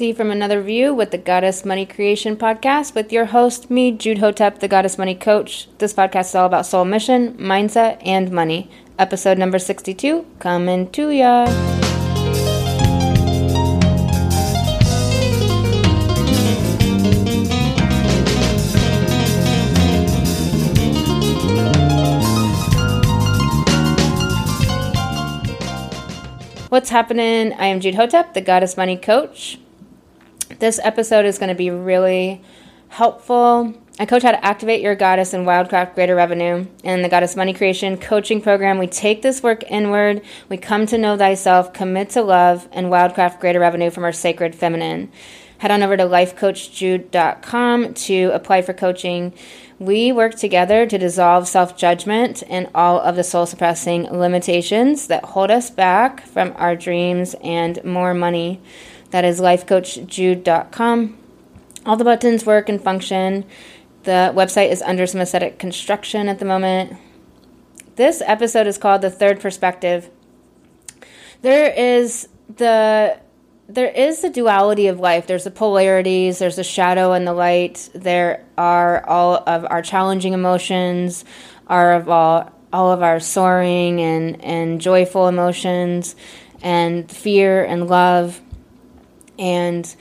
see from another view with the Goddess Money Creation podcast with your host, me, Jude Hotep, the Goddess Money Coach. This podcast is all about soul mission, mindset, and money. Episode number 62, coming to ya. What's happening? I am Jude Hotep, the Goddess Money Coach. This episode is going to be really helpful. I coach how to activate your goddess and wildcraft greater revenue. In the Goddess Money Creation coaching program, we take this work inward, we come to know thyself, commit to love, and wildcraft greater revenue from our sacred feminine. Head on over to lifecoachjude.com to apply for coaching. We work together to dissolve self judgment and all of the soul suppressing limitations that hold us back from our dreams and more money. That is lifecoachjude.com. All the buttons work and function. The website is under some aesthetic construction at the moment. This episode is called The Third Perspective. There is the there is the duality of life. There's the polarities, there's the shadow and the light. There are all of our challenging emotions, are of all all of our soaring and, and joyful emotions and fear and love. And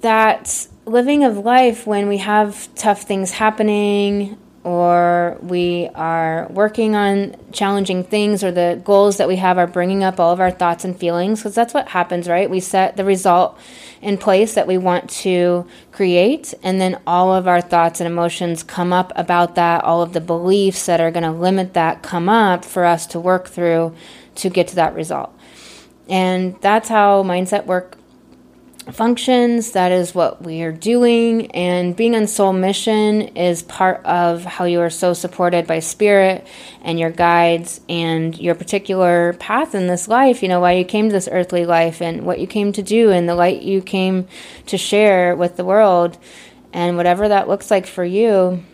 that living of life when we have tough things happening or we are working on challenging things or the goals that we have are bringing up all of our thoughts and feelings because that's what happens right? We set the result in place that we want to create and then all of our thoughts and emotions come up about that. All of the beliefs that are going to limit that come up for us to work through to get to that result. And that's how mindset work functions. That is what we are doing. And being on soul mission is part of how you are so supported by spirit and your guides and your particular path in this life. You know, why you came to this earthly life and what you came to do and the light you came to share with the world. And whatever that looks like for you,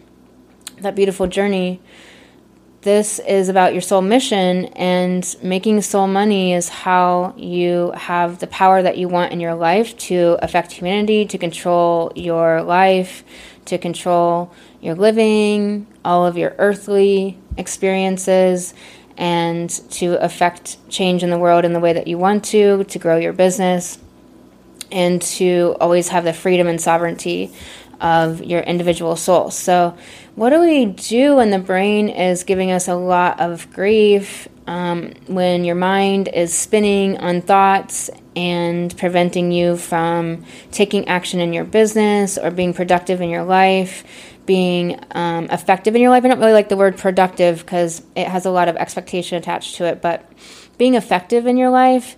that beautiful journey this is about your soul mission, and making soul money is how you have the power that you want in your life to affect humanity, to control your life, to control your living, all of your earthly experiences, and to affect change in the world in the way that you want to, to grow your business, and to always have the freedom and sovereignty of your individual soul. So, what do we do when the brain is giving us a lot of grief? Um, when your mind is spinning on thoughts and preventing you from taking action in your business or being productive in your life, being um, effective in your life. I don't really like the word productive because it has a lot of expectation attached to it, but being effective in your life,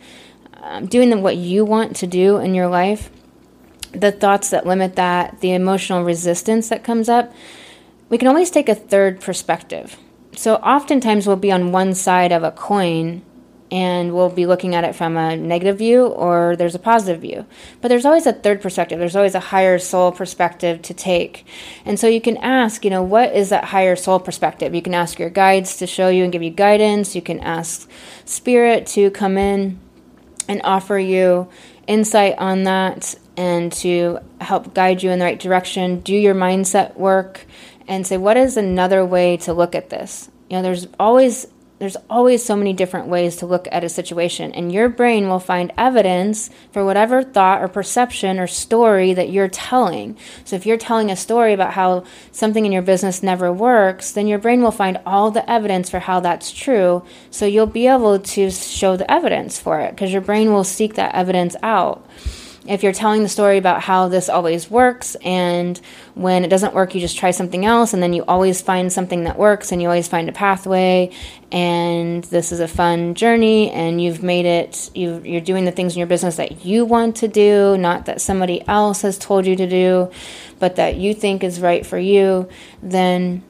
um, doing the, what you want to do in your life, the thoughts that limit that, the emotional resistance that comes up, we can always take a third perspective. So oftentimes we'll be on one side of a coin and we'll be looking at it from a negative view or there's a positive view. But there's always a third perspective. There's always a higher soul perspective to take. And so you can ask, you know, what is that higher soul perspective? You can ask your guides to show you and give you guidance. You can ask spirit to come in and offer you insight on that and to help guide you in the right direction. Do your mindset work and say, what is another way to look at this? You know, there's always there's always so many different ways to look at a situation, and your brain will find evidence for whatever thought or perception or story that you're telling. So, if you're telling a story about how something in your business never works, then your brain will find all the evidence for how that's true. So, you'll be able to show the evidence for it because your brain will seek that evidence out if you're telling the story about how this always works and when it doesn't work you just try something else and then you always find something that works and you always find a pathway and this is a fun journey and you've made it you you're doing the things in your business that you want to do not that somebody else has told you to do but that you think is right for you then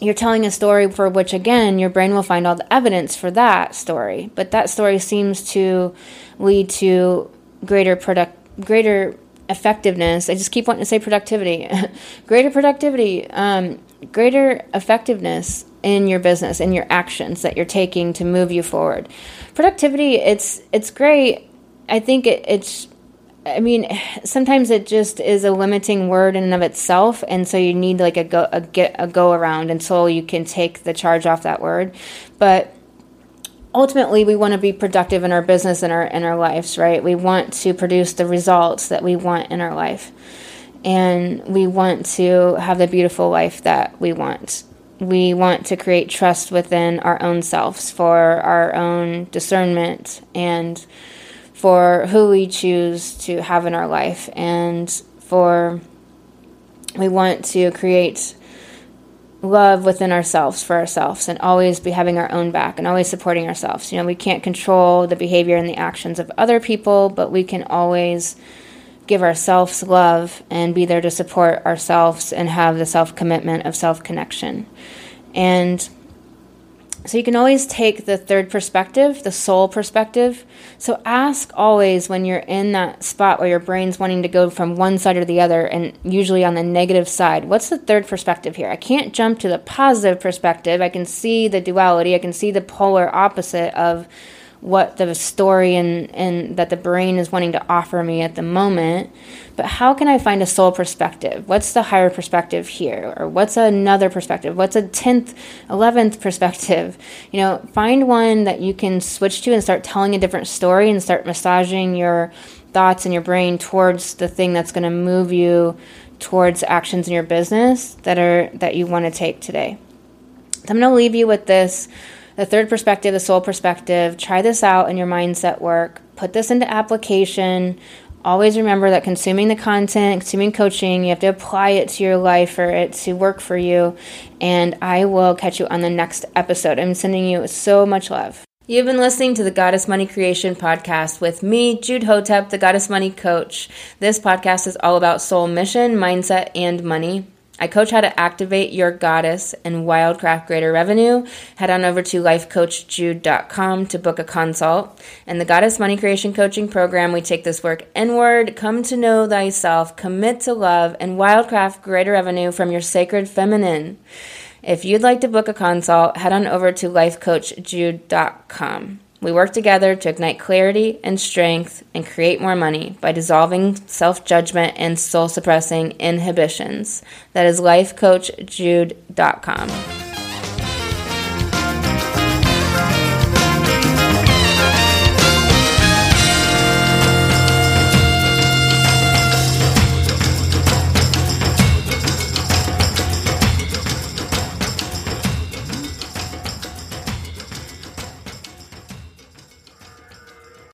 you're telling a story for which again your brain will find all the evidence for that story. But that story seems to lead to greater product greater effectiveness. I just keep wanting to say productivity, greater productivity, um, greater effectiveness in your business and your actions that you're taking to move you forward. Productivity, it's it's great. I think it, it's I mean, sometimes it just is a limiting word in and of itself, and so you need like a go a get a go around until you can take the charge off that word. But ultimately, we want to be productive in our business and our in our lives, right? We want to produce the results that we want in our life, and we want to have the beautiful life that we want. We want to create trust within our own selves for our own discernment and for who we choose to have in our life. And for we want to create love within ourselves for ourselves and always be having our own back and always supporting ourselves. You know, we can't control the behavior and the actions of other people, but we can always give ourselves love and be there to support ourselves and have the self commitment of self connection. And so you can always take the third perspective, the soul perspective. So ask always when you're in that spot where your brain's wanting to go from one side or the other, and usually on the negative side, what's the third perspective here? I can't jump to the positive perspective. I can see the duality, I can see the polar opposite of what the story and, and that the brain is wanting to offer me at the moment. But how can I find a soul perspective? What's the higher perspective here? Or what's another perspective? What's a 10th, 11th perspective? You know, find one that you can switch to and start telling a different story and start massaging your thoughts and your brain towards the thing that's going to move you towards actions in your business that are that you want to take today. So I'm going to leave you with this the third perspective, the soul perspective. Try this out in your mindset work. Put this into application. Always remember that consuming the content, consuming coaching, you have to apply it to your life for it to work for you. And I will catch you on the next episode. I'm sending you so much love. You've been listening to the Goddess Money Creation podcast with me, Jude Hotep, the Goddess Money Coach. This podcast is all about soul mission, mindset, and money. I coach how to activate your goddess and wildcraft greater revenue. Head on over to lifecoachjude.com to book a consult. And the Goddess Money Creation Coaching Program, we take this work inward, come to know thyself, commit to love, and wildcraft greater revenue from your sacred feminine. If you'd like to book a consult, head on over to lifecoachjude.com. We work together to ignite clarity and strength and create more money by dissolving self judgment and soul suppressing inhibitions. That is lifecoachjude.com.